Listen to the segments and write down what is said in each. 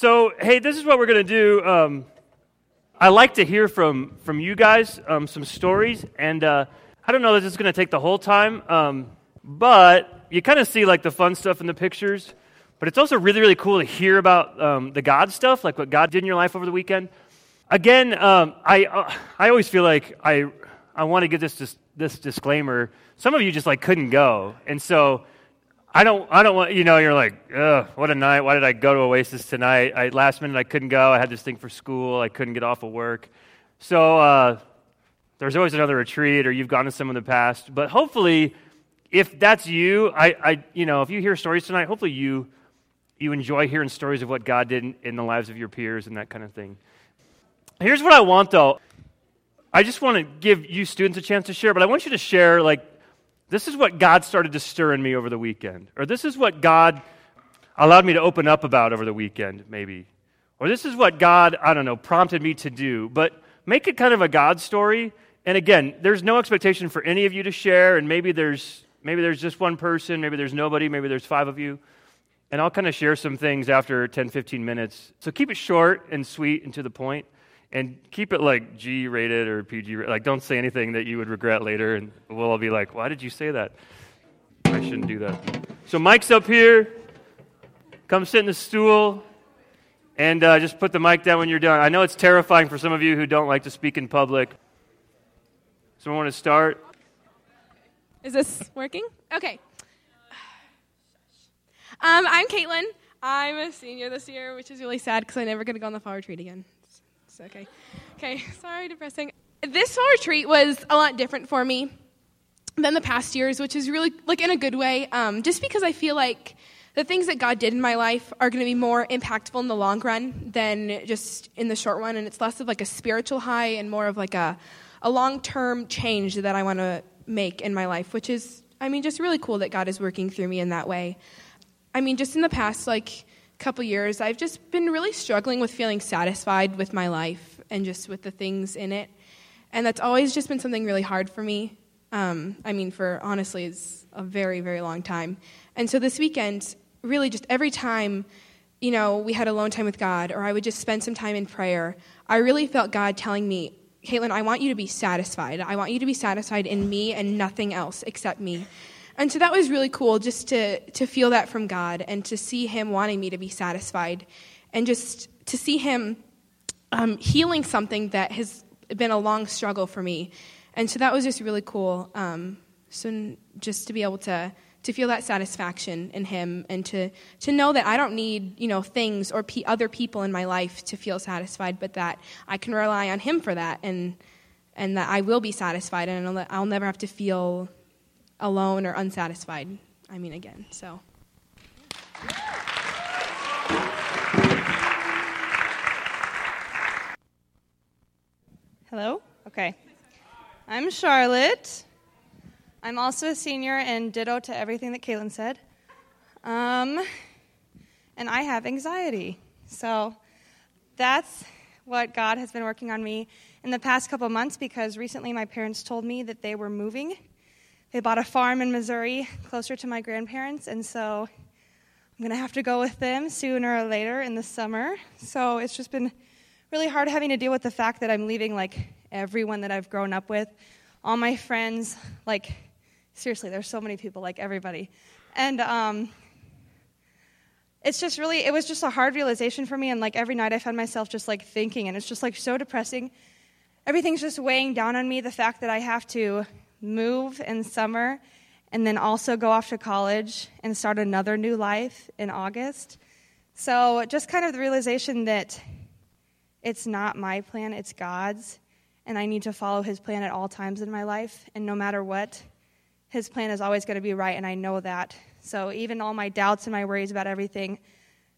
So, hey, this is what we're going to do. Um, I like to hear from, from you guys um, some stories, and uh, I don't know that it's going to take the whole time, um, but you kind of see like the fun stuff in the pictures. But it's also really, really cool to hear about um, the God stuff, like what God did in your life over the weekend. Again, um, I, uh, I always feel like I, I want to give this, this, this disclaimer. Some of you just like couldn't go, and so I don't, I don't want, you know, you're like, ugh, what a night. Why did I go to Oasis tonight? I, last minute I couldn't go. I had this thing for school. I couldn't get off of work. So uh, there's always another retreat, or you've gone to some in the past. But hopefully, if that's you, I, I, you know, if you hear stories tonight, hopefully you, you enjoy hearing stories of what God did in, in the lives of your peers and that kind of thing. Here's what I want, though. I just want to give you students a chance to share, but I want you to share, like, this is what God started to stir in me over the weekend. Or this is what God allowed me to open up about over the weekend, maybe. Or this is what God, I don't know, prompted me to do. But make it kind of a God story. And again, there's no expectation for any of you to share, and maybe there's maybe there's just one person, maybe there's nobody, maybe there's five of you. And I'll kind of share some things after 10, 15 minutes. So keep it short and sweet and to the point and keep it like G rated or PG. Like, don't say anything that you would regret later, and we'll all be like, "Why did you say that?" I shouldn't do that. So, mic's up here. Come sit in the stool, and uh, just put the mic down when you're done. I know it's terrifying for some of you who don't like to speak in public. Someone want to start? Is this working? Okay. Um, I'm Caitlin. I'm a senior this year, which is really sad because I'm never going to go on the fall retreat again okay. Okay, sorry, depressing. This fall retreat was a lot different for me than the past years, which is really, like, in a good way, um, just because I feel like the things that God did in my life are going to be more impactful in the long run than just in the short run. And it's less of like a spiritual high and more of like a, a long term change that I want to make in my life, which is, I mean, just really cool that God is working through me in that way. I mean, just in the past, like, couple years, I've just been really struggling with feeling satisfied with my life and just with the things in it. And that's always just been something really hard for me. Um, I mean, for honestly, it's a very, very long time. And so this weekend, really just every time, you know, we had alone time with God or I would just spend some time in prayer, I really felt God telling me, Caitlin, I want you to be satisfied. I want you to be satisfied in me and nothing else except me. And so that was really cool just to, to feel that from God and to see Him wanting me to be satisfied and just to see Him um, healing something that has been a long struggle for me. And so that was just really cool. Um, so just to be able to to feel that satisfaction in him and to to know that I don't need you know things or p- other people in my life to feel satisfied, but that I can rely on him for that and and that I will be satisfied and I'll never have to feel alone or unsatisfied. I mean, again, so. Hello? Okay. I'm Charlotte. I'm also a senior, and ditto to everything that Caitlin said. Um, and I have anxiety. So that's what God has been working on me in the past couple months because recently my parents told me that they were moving they bought a farm in Missouri closer to my grandparents, and so I'm going to have to go with them sooner or later in the summer. So it's just been really hard having to deal with the fact that I'm leaving like everyone that I've grown up with, all my friends, like seriously, there's so many people, like everybody. And um, it's just really, it was just a hard realization for me. And like every night I found myself just like thinking, and it's just like so depressing. Everything's just weighing down on me. The fact that I have to move in summer, and then also go off to college and start another new life in August. So, just kind of the realization that it's not my plan, it's God's, and I need to follow His plan at all times in my life. And no matter what, His plan is always going to be right, and I know that. So, even all my doubts and my worries about everything,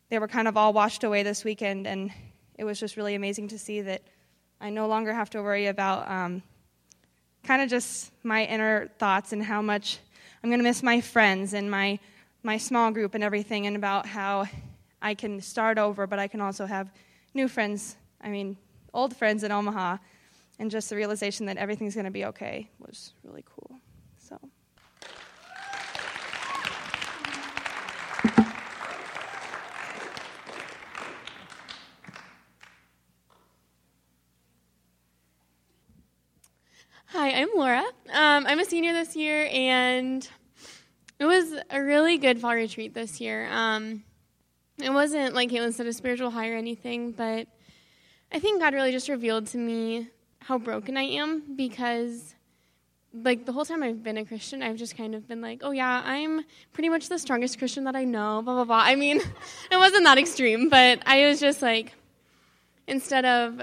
they were kind of all washed away this weekend, and it was just really amazing to see that I no longer have to worry about um, kind of just my inner thoughts and how much I'm going to miss my friends and my, my small group and everything, and about how I can start over, but I can also have new friends. I mean, old friends in Omaha. And just the realization that everything's going to be okay was really cool. So. I'm Laura. Um, I'm a senior this year, and it was a really good fall retreat this year. Um, it wasn't, like Caitlin said, a spiritual high or anything, but I think God really just revealed to me how broken I am because, like, the whole time I've been a Christian, I've just kind of been like, oh, yeah, I'm pretty much the strongest Christian that I know, blah, blah, blah. I mean, it wasn't that extreme, but I was just like, instead of.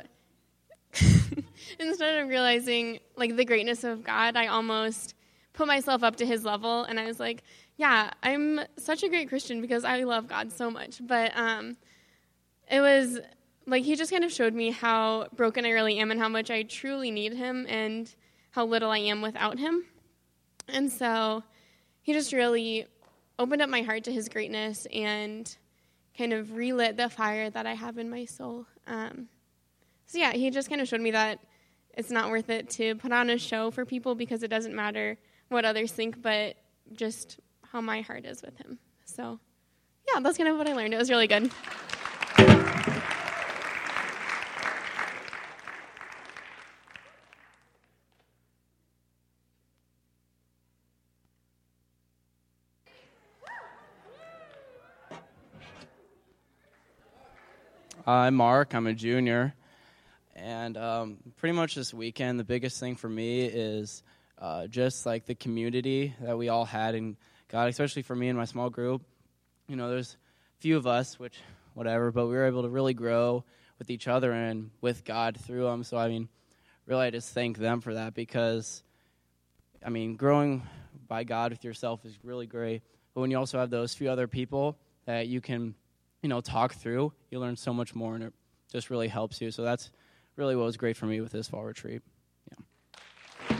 instead of realizing like the greatness of God, I almost put myself up to his level and I was like, yeah, I'm such a great Christian because I love God so much. But um, it was like he just kind of showed me how broken I really am and how much I truly need him and how little I am without him. And so he just really opened up my heart to his greatness and kind of relit the fire that I have in my soul. Um, so yeah, he just kind of showed me that it's not worth it to put on a show for people because it doesn't matter what others think, but just how my heart is with him. So, yeah, that's kind of what I learned. It was really good. I'm Mark. I'm a junior. And um, pretty much this weekend, the biggest thing for me is uh, just like the community that we all had in God, especially for me and my small group. You know, there's a few of us, which whatever, but we were able to really grow with each other and with God through them. So, I mean, really, I just thank them for that because, I mean, growing by God with yourself is really great. But when you also have those few other people that you can, you know, talk through, you learn so much more, and it just really helps you. So that's really what was great for me with this fall retreat. Yeah.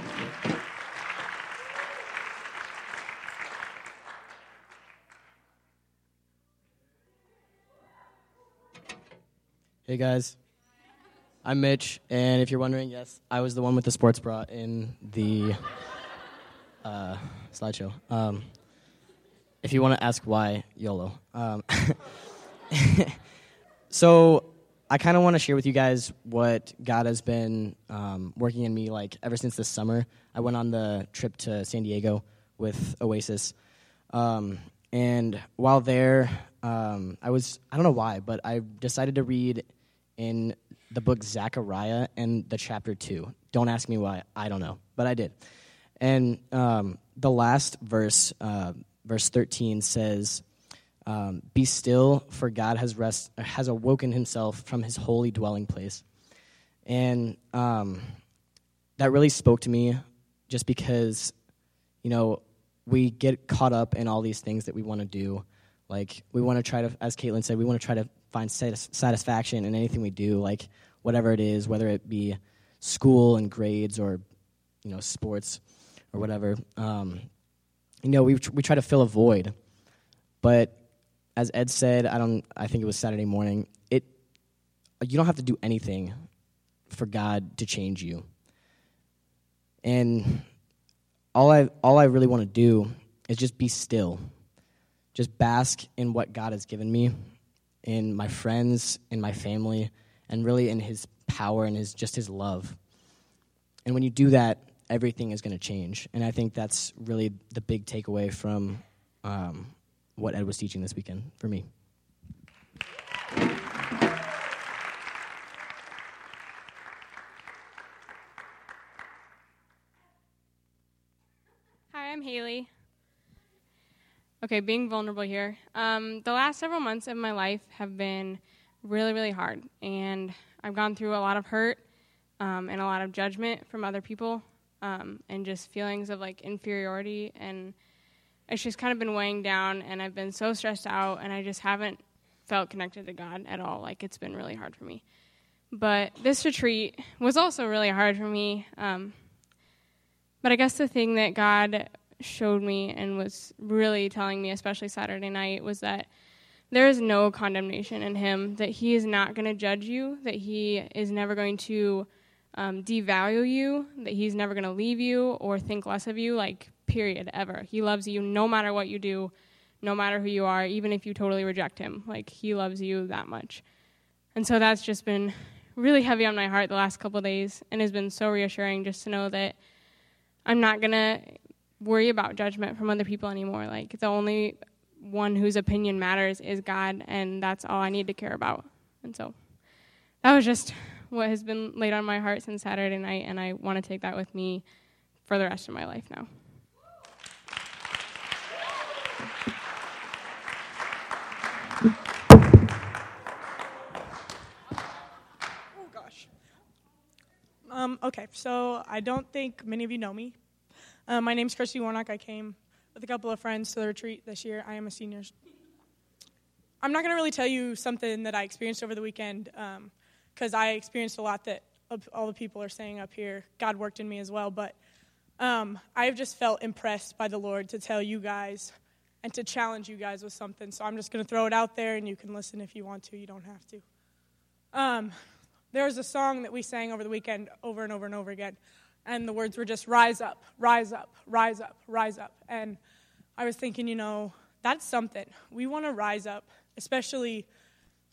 Hey guys, I'm Mitch, and if you're wondering, yes, I was the one with the sports bra in the uh, slideshow. Um, if you want to ask why, YOLO. Um, so I kind of want to share with you guys what God has been um, working in me like ever since this summer. I went on the trip to San Diego with Oasis. Um, and while there, um, I was, I don't know why, but I decided to read in the book Zechariah and the chapter 2. Don't ask me why, I don't know, but I did. And um, the last verse, uh, verse 13, says, um, Be still, for God has, rest, has awoken himself from his holy dwelling place. And um, that really spoke to me just because, you know, we get caught up in all these things that we want to do. Like, we want to try to, as Caitlin said, we want to try to find satis- satisfaction in anything we do, like whatever it is, whether it be school and grades or, you know, sports or whatever. Um, you know, we, we try to fill a void. But as Ed said, I don't. I think it was Saturday morning. It you don't have to do anything for God to change you. And all I all I really want to do is just be still. Just bask in what God has given me, in my friends, in my family, and really in his power and his just his love. And when you do that, everything is going to change. And I think that's really the big takeaway from um, what Ed was teaching this weekend for me. Hi, I'm Haley. Okay, being vulnerable here. Um, the last several months of my life have been really, really hard, and I've gone through a lot of hurt um, and a lot of judgment from other people, um, and just feelings of like inferiority, and it's just kind of been weighing down, and I've been so stressed out, and I just haven't felt connected to God at all. Like it's been really hard for me. But this retreat was also really hard for me. Um, but I guess the thing that God showed me and was really telling me, especially Saturday night, was that there is no condemnation in Him, that He is not going to judge you, that He is never going to um, devalue you, that He's never going to leave you or think less of you, like, period, ever. He loves you no matter what you do, no matter who you are, even if you totally reject Him. Like, He loves you that much. And so that's just been really heavy on my heart the last couple days and has been so reassuring just to know that I'm not going to worry about judgment from other people anymore. Like, the only one whose opinion matters is God, and that's all I need to care about. And so that was just what has been laid on my heart since Saturday night, and I want to take that with me for the rest of my life now. Um, okay, so I don't think many of you know me. Uh, my name's Christy Warnock. I came with a couple of friends to the retreat this year. I am a senior. I'm not going to really tell you something that I experienced over the weekend because um, I experienced a lot that all the people are saying up here. God worked in me as well, but um, I've just felt impressed by the Lord to tell you guys and to challenge you guys with something. So I'm just going to throw it out there, and you can listen if you want to. You don't have to. There was a song that we sang over the weekend over and over and over again, and the words were just rise up, rise up, rise up, rise up. And I was thinking, you know, that's something. We want to rise up, especially,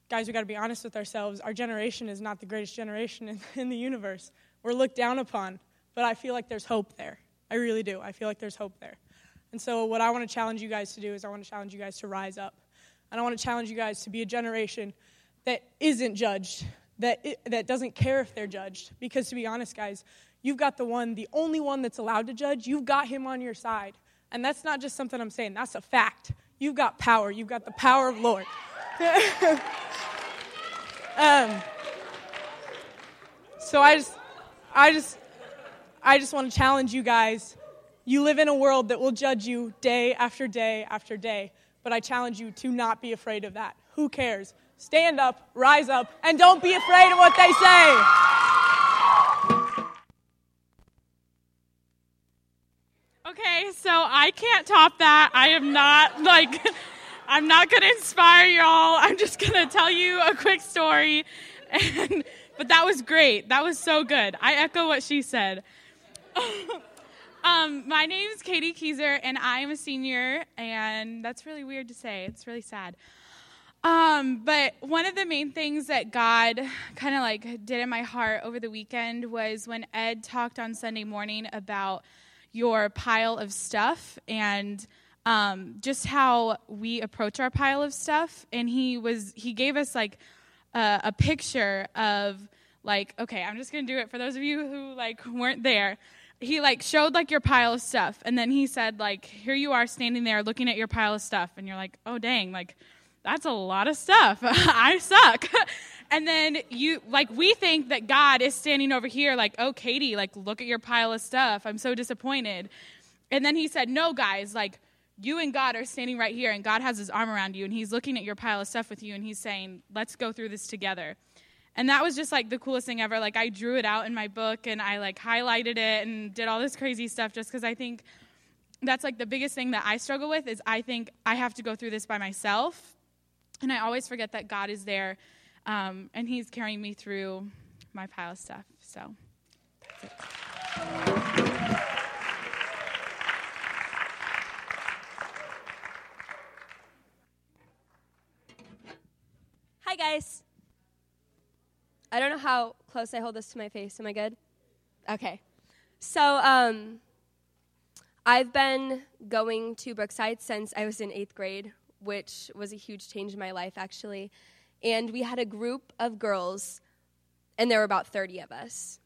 guys, we got to be honest with ourselves. Our generation is not the greatest generation in, in the universe. We're looked down upon, but I feel like there's hope there. I really do. I feel like there's hope there. And so, what I want to challenge you guys to do is, I want to challenge you guys to rise up. And I want to challenge you guys to be a generation that isn't judged, that, it, that doesn't care if they're judged. Because, to be honest, guys, you've got the one, the only one that's allowed to judge, you've got him on your side. And that's not just something I'm saying, that's a fact. You've got power, you've got the power of Lord. um, so I just, I just, I just want to challenge you guys you live in a world that will judge you day after day after day, but I challenge you to not be afraid of that. Who cares? Stand up, rise up, and don't be afraid of what they say. Okay, so I can't top that. I am not like I'm not to inspire y'all. I'm just to tell you a quick story. And but that was great. That was so good. I echo what she said. Um, my name is Katie Keyser, and I am a senior, and that's really weird to say. It's really sad. Um, but one of the main things that God kind of like did in my heart over the weekend was when Ed talked on Sunday morning about your pile of stuff and um, just how we approach our pile of stuff. And he was he gave us like a, a picture of like okay, I'm just gonna do it for those of you who like weren't there. He like showed like your pile of stuff. And then he said like here you are standing there looking at your pile of stuff. And you're like oh dang like that's a lot of stuff. I suck. And then you like we think that god is standing over here like oh katie like look at your pile of stuff. I'm so disappointed. And then he said no guys like you and god are standing right here and god has his arm around you and he's looking at your pile of stuff with you and he's saying let's go through this together. And that was just like the coolest thing ever. Like i drew it out in my book and i like highlighted it and did all this crazy stuff just because i think that's like the biggest thing that i struggle with is i think i have to go through this by myself and i always forget that god is there um, and he's carrying me through my pile of stuff so that's it Hi, guys. I don't know how close I hold this to my face. Am I good? Okay. So, um, I've been going to Brookside since I was in eighth grade, which was a huge change in my life, actually. And we had a group of girls, and there were about 30 of us,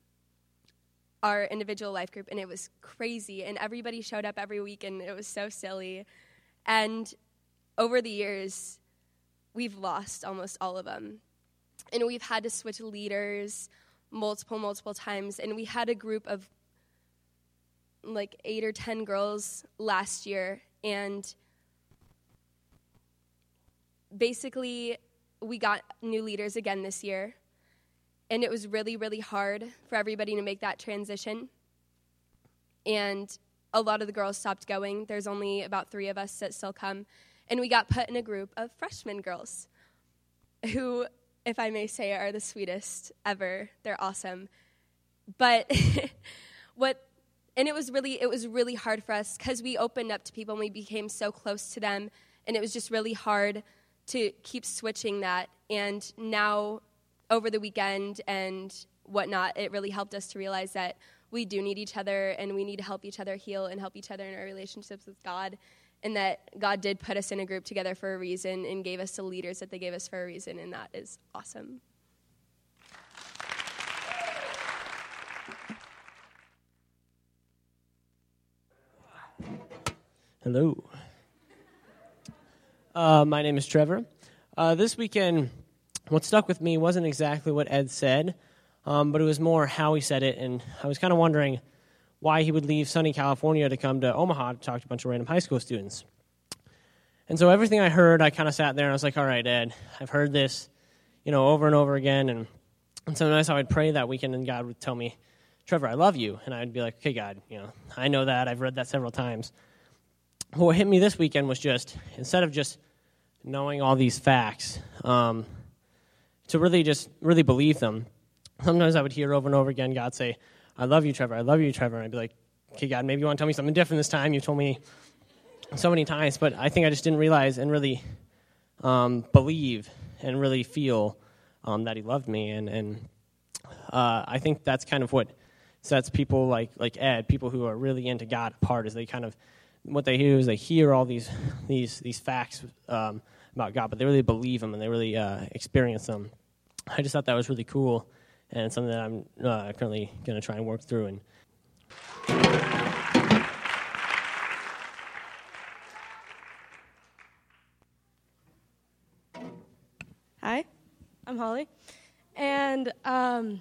our individual life group, and it was crazy. And everybody showed up every week, and it was so silly. And over the years, we've lost almost all of them and we've had to switch leaders multiple multiple times and we had a group of like 8 or 10 girls last year and basically we got new leaders again this year and it was really really hard for everybody to make that transition and a lot of the girls stopped going there's only about 3 of us that still come and we got put in a group of freshman girls who if I may say, are the sweetest ever. They're awesome. But what and it was really it was really hard for us cuz we opened up to people and we became so close to them and it was just really hard to keep switching that and now over the weekend and whatnot it really helped us to realize that we do need each other and we need to help each other heal and help each other in our relationships with God. And that God did put us in a group together for a reason and gave us the leaders that they gave us for a reason, and that is awesome. Hello. Uh, my name is Trevor. Uh, this weekend, what stuck with me wasn't exactly what Ed said, um, but it was more how he said it, and I was kind of wondering why he would leave sunny California to come to Omaha to talk to a bunch of random high school students. And so everything I heard, I kind of sat there and I was like, all right, Ed, I've heard this, you know, over and over again, and, and sometimes I would pray that weekend, and God would tell me, Trevor, I love you, and I'd be like, okay, God, you know, I know that, I've read that several times. What hit me this weekend was just instead of just knowing all these facts, um, to really just really believe them. Sometimes I would hear over and over again God say, I love you, Trevor. I love you, Trevor. And I'd be like, okay, God, maybe you want to tell me something different this time. You told me so many times, but I think I just didn't realize and really um, believe and really feel um, that He loved me. And, and uh, I think that's kind of what sets people like, like Ed, people who are really into God, apart, is they kind of what they hear is they hear all these these these facts um, about God, but they really believe them and they really uh, experience them. I just thought that was really cool and something that I'm uh, currently going to try and work through. And Hi, I'm Holly, and um,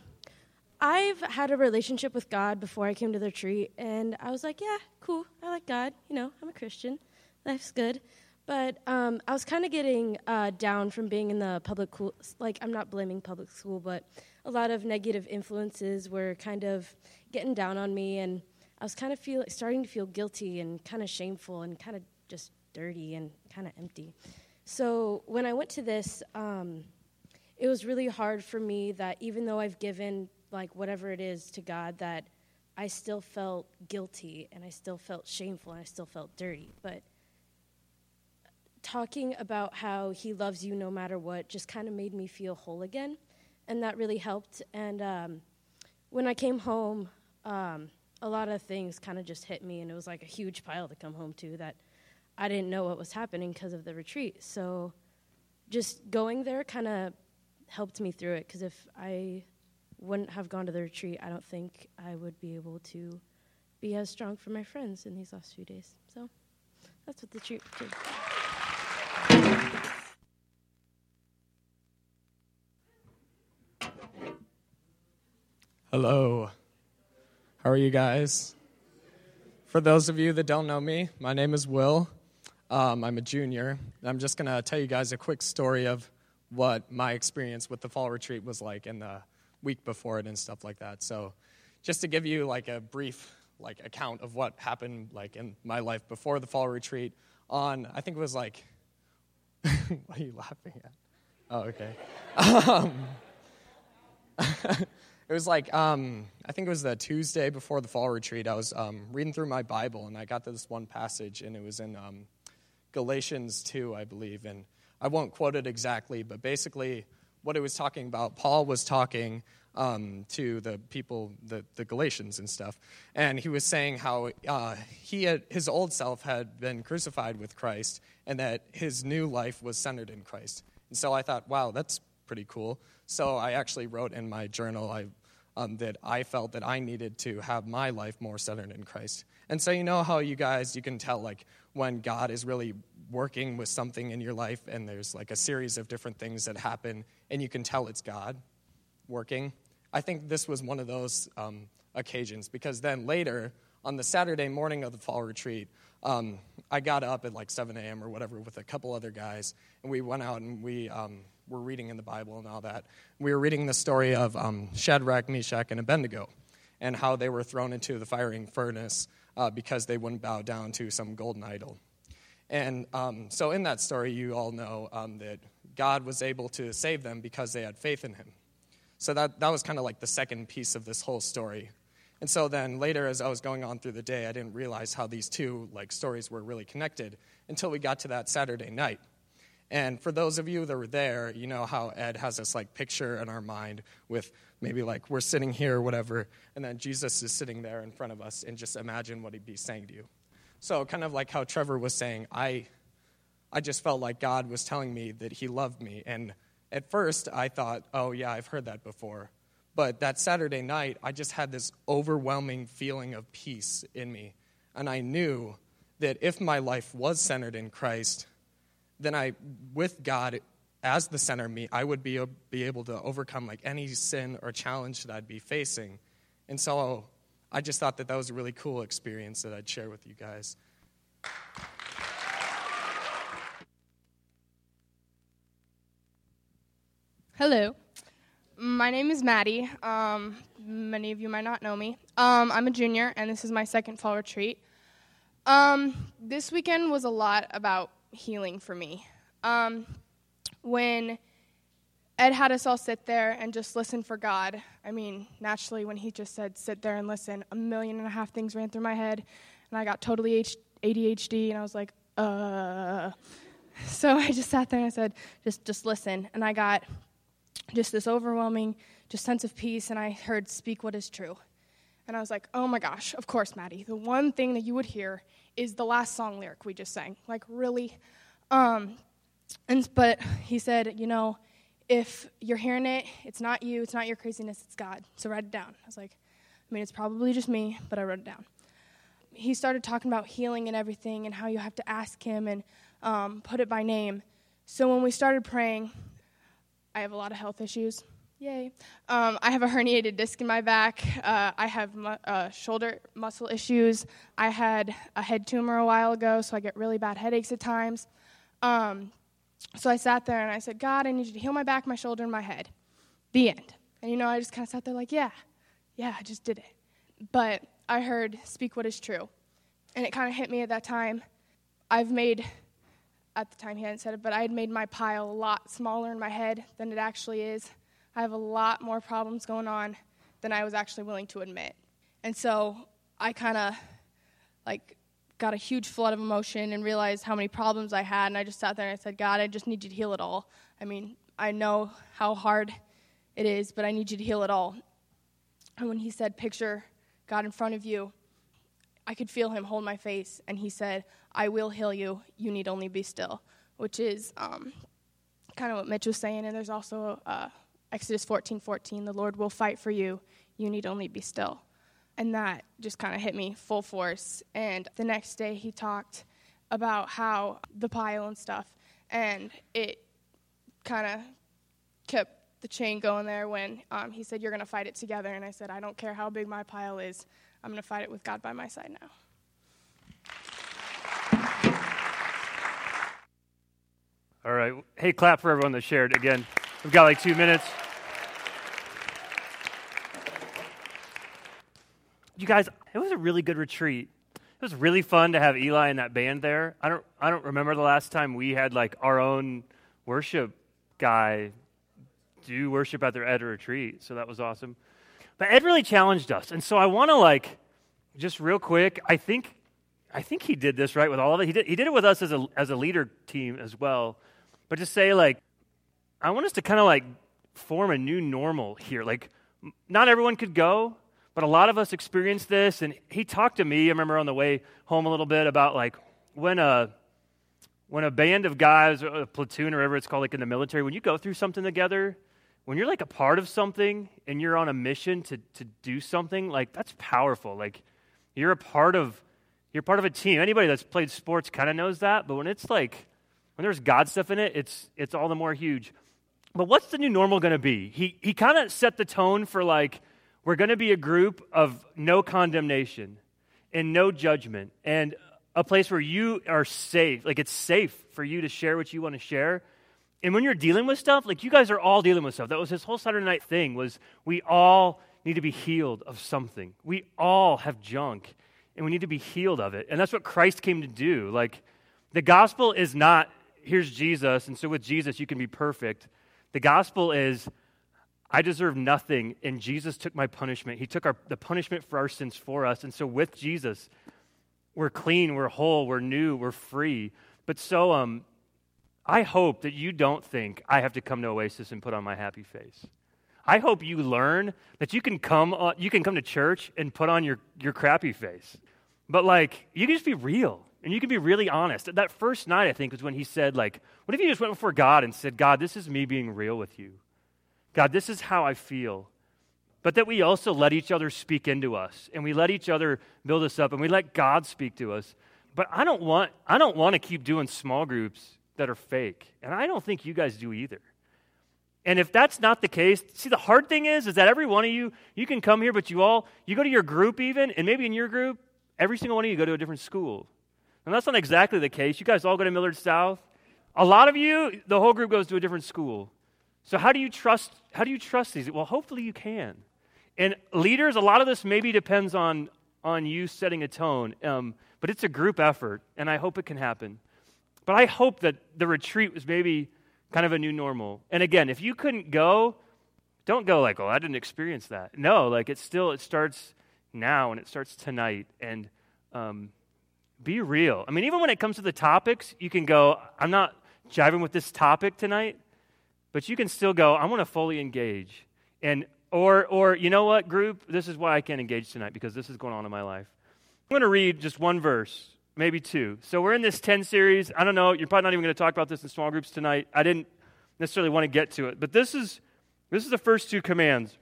I've had a relationship with God before I came to the retreat, and I was like, yeah, cool. I like God. You know, I'm a Christian. Life's good. But um, I was kind of getting uh, down from being in the public school. Like, I'm not blaming public school, but a lot of negative influences were kind of getting down on me, and I was kind of feel starting to feel guilty and kind of shameful and kind of just dirty and kind of empty. So when I went to this, um, it was really hard for me that even though I've given like whatever it is to God that I still felt guilty and I still felt shameful and I still felt dirty. But talking about how He loves you no matter what just kind of made me feel whole again. And that really helped. And um, when I came home, um, a lot of things kind of just hit me, and it was like a huge pile to come home to that I didn't know what was happening because of the retreat. So just going there kind of helped me through it because if I wouldn't have gone to the retreat, I don't think I would be able to be as strong for my friends in these last few days. So that's what the retreat did. Hello. How are you guys? For those of you that don't know me, my name is Will. Um, I'm a junior. I'm just going to tell you guys a quick story of what my experience with the fall retreat was like in the week before it and stuff like that. So, just to give you like a brief like account of what happened like in my life before the fall retreat on I think it was like what are you laughing at? Oh, okay. Um, it was like um, I think it was the Tuesday before the fall retreat. I was um, reading through my Bible and I got to this one passage and it was in um, Galatians two, I believe, and I won't quote it exactly, but basically what it was talking about, Paul was talking um, to the people, the, the Galatians and stuff, and he was saying how uh, he had, his old self had been crucified with Christ, and that his new life was centered in Christ. And so I thought, wow, that's pretty cool. So I actually wrote in my journal I, um, that I felt that I needed to have my life more centered in Christ. And so you know how you guys, you can tell like when God is really working with something in your life and there's like a series of different things that happen and you can tell it's God working. I think this was one of those um, occasions because then later on the Saturday morning of the fall retreat, um, I got up at like 7 a.m. or whatever with a couple other guys and we went out and we um, were reading in the Bible and all that. We were reading the story of um, Shadrach, Meshach, and Abednego and how they were thrown into the firing furnace uh, because they wouldn't bow down to some golden idol. And um, so, in that story, you all know um, that God was able to save them because they had faith in Him. So, that, that was kind of like the second piece of this whole story. And so, then later, as I was going on through the day, I didn't realize how these two like stories were really connected until we got to that Saturday night. And for those of you that were there, you know how Ed has this like picture in our mind with maybe like we're sitting here or whatever, and then Jesus is sitting there in front of us, and just imagine what he'd be saying to you. So, kind of like how Trevor was saying, I, I just felt like God was telling me that he loved me. And at first, I thought, oh, yeah, I've heard that before. But that Saturday night, I just had this overwhelming feeling of peace in me. And I knew that if my life was centered in Christ, then I, with God as the center of me, I would be, be able to overcome like any sin or challenge that I'd be facing. And so I just thought that that was a really cool experience that I'd share with you guys. Hello. My name is Maddie. Um, many of you might not know me. Um, I'm a junior, and this is my second fall retreat. Um, this weekend was a lot about healing for me. Um, when Ed had us all sit there and just listen for God, I mean, naturally, when he just said, sit there and listen, a million and a half things ran through my head, and I got totally ADHD, and I was like, uh. So I just sat there and I said, just, just listen. And I got just this overwhelming just sense of peace, and I heard, speak what is true. And I was like, oh my gosh, of course, Maddie. The one thing that you would hear is the last song lyric we just sang. Like, really? Um, and, but he said, you know, if you're hearing it, it's not you, it's not your craziness, it's God. So write it down. I was like, I mean, it's probably just me, but I wrote it down. He started talking about healing and everything and how you have to ask Him and um, put it by name. So when we started praying, I have a lot of health issues. Yay. Um, I have a herniated disc in my back. Uh, I have mu- uh, shoulder muscle issues. I had a head tumor a while ago, so I get really bad headaches at times. Um, so I sat there and I said, God, I need you to heal my back, my shoulder, and my head. The end. And you know, I just kind of sat there like, yeah, yeah, I just did it. But I heard, speak what is true. And it kind of hit me at that time. I've made, at the time he hadn't said it, but I had made my pile a lot smaller in my head than it actually is. I have a lot more problems going on than I was actually willing to admit. And so I kind of like got a huge flood of emotion and realized how many problems I had. And I just sat there and I said, God, I just need you to heal it all. I mean, I know how hard it is, but I need you to heal it all. And when he said, Picture God in front of you, I could feel him hold my face. And he said, I will heal you. You need only be still, which is um, kind of what Mitch was saying. And there's also uh, Exodus 14 14, the Lord will fight for you. You need only be still. And that just kind of hit me full force. And the next day, he talked about how the pile and stuff. And it kind of kept the chain going there when um, he said, You're going to fight it together. And I said, I don't care how big my pile is, I'm going to fight it with God by my side now. All right. Hey, clap for everyone that shared. Again, we've got like two minutes. You guys, it was a really good retreat. It was really fun to have Eli and that band there. I don't, I don't remember the last time we had like our own worship guy do worship at their Ed retreat. So that was awesome. But Ed really challenged us. And so I want to like, just real quick, I think, I think he did this right with all of it. He did, he did it with us as a, as a leader team as well. But to say like, I want us to kind of like form a new normal here. Like, not everyone could go, but a lot of us experience this. And he talked to me, I remember on the way home a little bit about like when a, when a band of guys, or a platoon or whatever it's called, like in the military, when you go through something together, when you're like a part of something and you're on a mission to, to do something, like that's powerful. Like you're a part of you're part of a team. Anybody that's played sports kind of knows that, but when it's like when there's God stuff in it, it's it's all the more huge. But what's the new normal going to be? He he kind of set the tone for like we're going to be a group of no condemnation and no judgment and a place where you are safe. Like it's safe for you to share what you want to share. And when you're dealing with stuff, like you guys are all dealing with stuff. That was his whole Saturday night thing was we all need to be healed of something. We all have junk and we need to be healed of it. And that's what Christ came to do. Like the gospel is not here's Jesus and so with Jesus you can be perfect. The gospel is I deserve nothing, and Jesus took my punishment. He took our, the punishment for our sins for us. And so, with Jesus, we're clean, we're whole, we're new, we're free. But so, um, I hope that you don't think I have to come to Oasis and put on my happy face. I hope you learn that you can come on, you can come to church and put on your, your crappy face. But like you can just be real and you can be really honest. That first night I think was when he said like, what if you just went before God and said, "God, this is me being real with you. God, this is how I feel." But that we also let each other speak into us and we let each other build us up and we let God speak to us. But I don't want I don't want to keep doing small groups that are fake. And I don't think you guys do either. And if that's not the case, see the hard thing is is that every one of you you can come here but you all you go to your group even and maybe in your group every single one of you go to a different school. And that's not exactly the case. You guys all go to Millard South. A lot of you the whole group goes to a different school. So how do you trust how do you trust these? Well, hopefully you can. And leaders, a lot of this maybe depends on on you setting a tone. Um, but it's a group effort, and I hope it can happen. But I hope that the retreat was maybe kind of a new normal. And again, if you couldn't go, don't go like, oh, I didn't experience that. No, like it still, it starts now and it starts tonight. And um, be real. I mean, even when it comes to the topics, you can go, I'm not jiving with this topic tonight, but you can still go, I want to fully engage. And or or you know what, group, this is why I can't engage tonight because this is going on in my life. I'm going to read just one verse maybe two. So we're in this 10 series. I don't know, you're probably not even going to talk about this in small groups tonight. I didn't necessarily want to get to it. But this is this is the first two commands.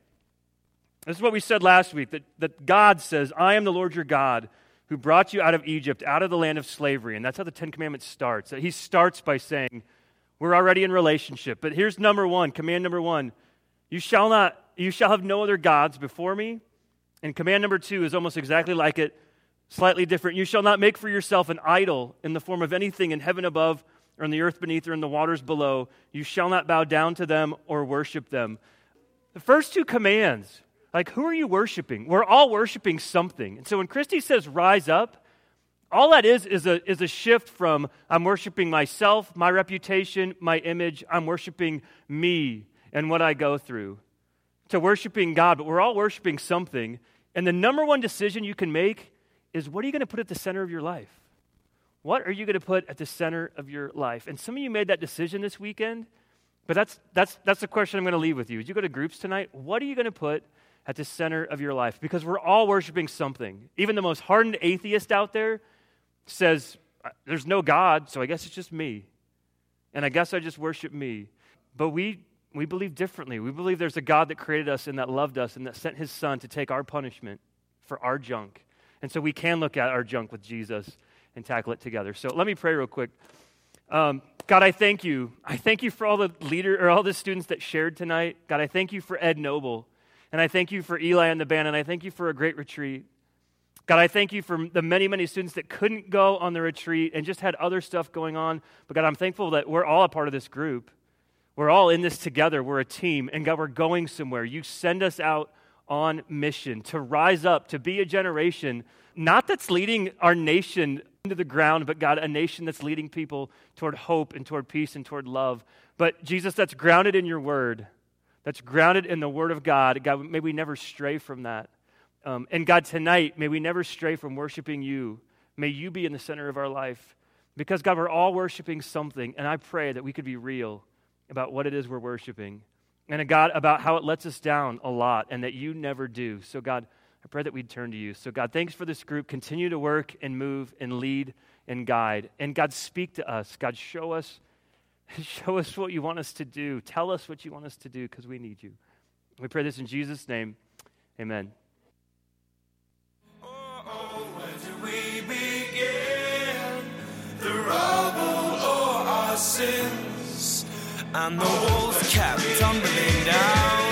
This is what we said last week that, that God says, I am the Lord your God who brought you out of Egypt, out of the land of slavery. And that's how the Ten Commandments starts. He starts by saying, We're already in relationship. But here's number one, command number one. You shall not, you shall have no other gods before me. And command number two is almost exactly like it slightly different. You shall not make for yourself an idol in the form of anything in heaven above, or in the earth beneath, or in the waters below. You shall not bow down to them or worship them. The first two commands, like who are you worshiping? We're all worshiping something. And so when Christy says rise up, all that is is a, is a shift from I'm worshiping myself, my reputation, my image, I'm worshiping me and what I go through, to worshiping God. But we're all worshiping something. And the number one decision you can make is what are you going to put at the center of your life? What are you going to put at the center of your life? And some of you made that decision this weekend, but that's, that's, that's the question I'm going to leave with you. As you go to groups tonight, what are you going to put at the center of your life? Because we're all worshiping something. Even the most hardened atheist out there says, There's no God, so I guess it's just me. And I guess I just worship me. But we, we believe differently. We believe there's a God that created us and that loved us and that sent his son to take our punishment for our junk and so we can look at our junk with Jesus and tackle it together. So let me pray real quick. Um, God, I thank you. I thank you for all the leader or all the students that shared tonight. God, I thank you for Ed Noble. And I thank you for Eli and the band. And I thank you for a great retreat. God, I thank you for the many, many students that couldn't go on the retreat and just had other stuff going on. But God, I'm thankful that we're all a part of this group. We're all in this together. We're a team. And God, we're going somewhere. You send us out on mission, to rise up, to be a generation, not that's leading our nation into the ground, but God, a nation that's leading people toward hope and toward peace and toward love. But Jesus, that's grounded in your word, that's grounded in the word of God. God, may we never stray from that. Um, and God, tonight, may we never stray from worshiping you. May you be in the center of our life. Because, God, we're all worshiping something, and I pray that we could be real about what it is we're worshiping and God about how it lets us down a lot and that you never do. So, God, I pray that we'd turn to you. So, God, thanks for this group. Continue to work and move and lead and guide. And, God, speak to us. God, show us, show us what you want us to do. Tell us what you want us to do because we need you. We pray this in Jesus' name. Amen. Sin and the walls kept tumbling down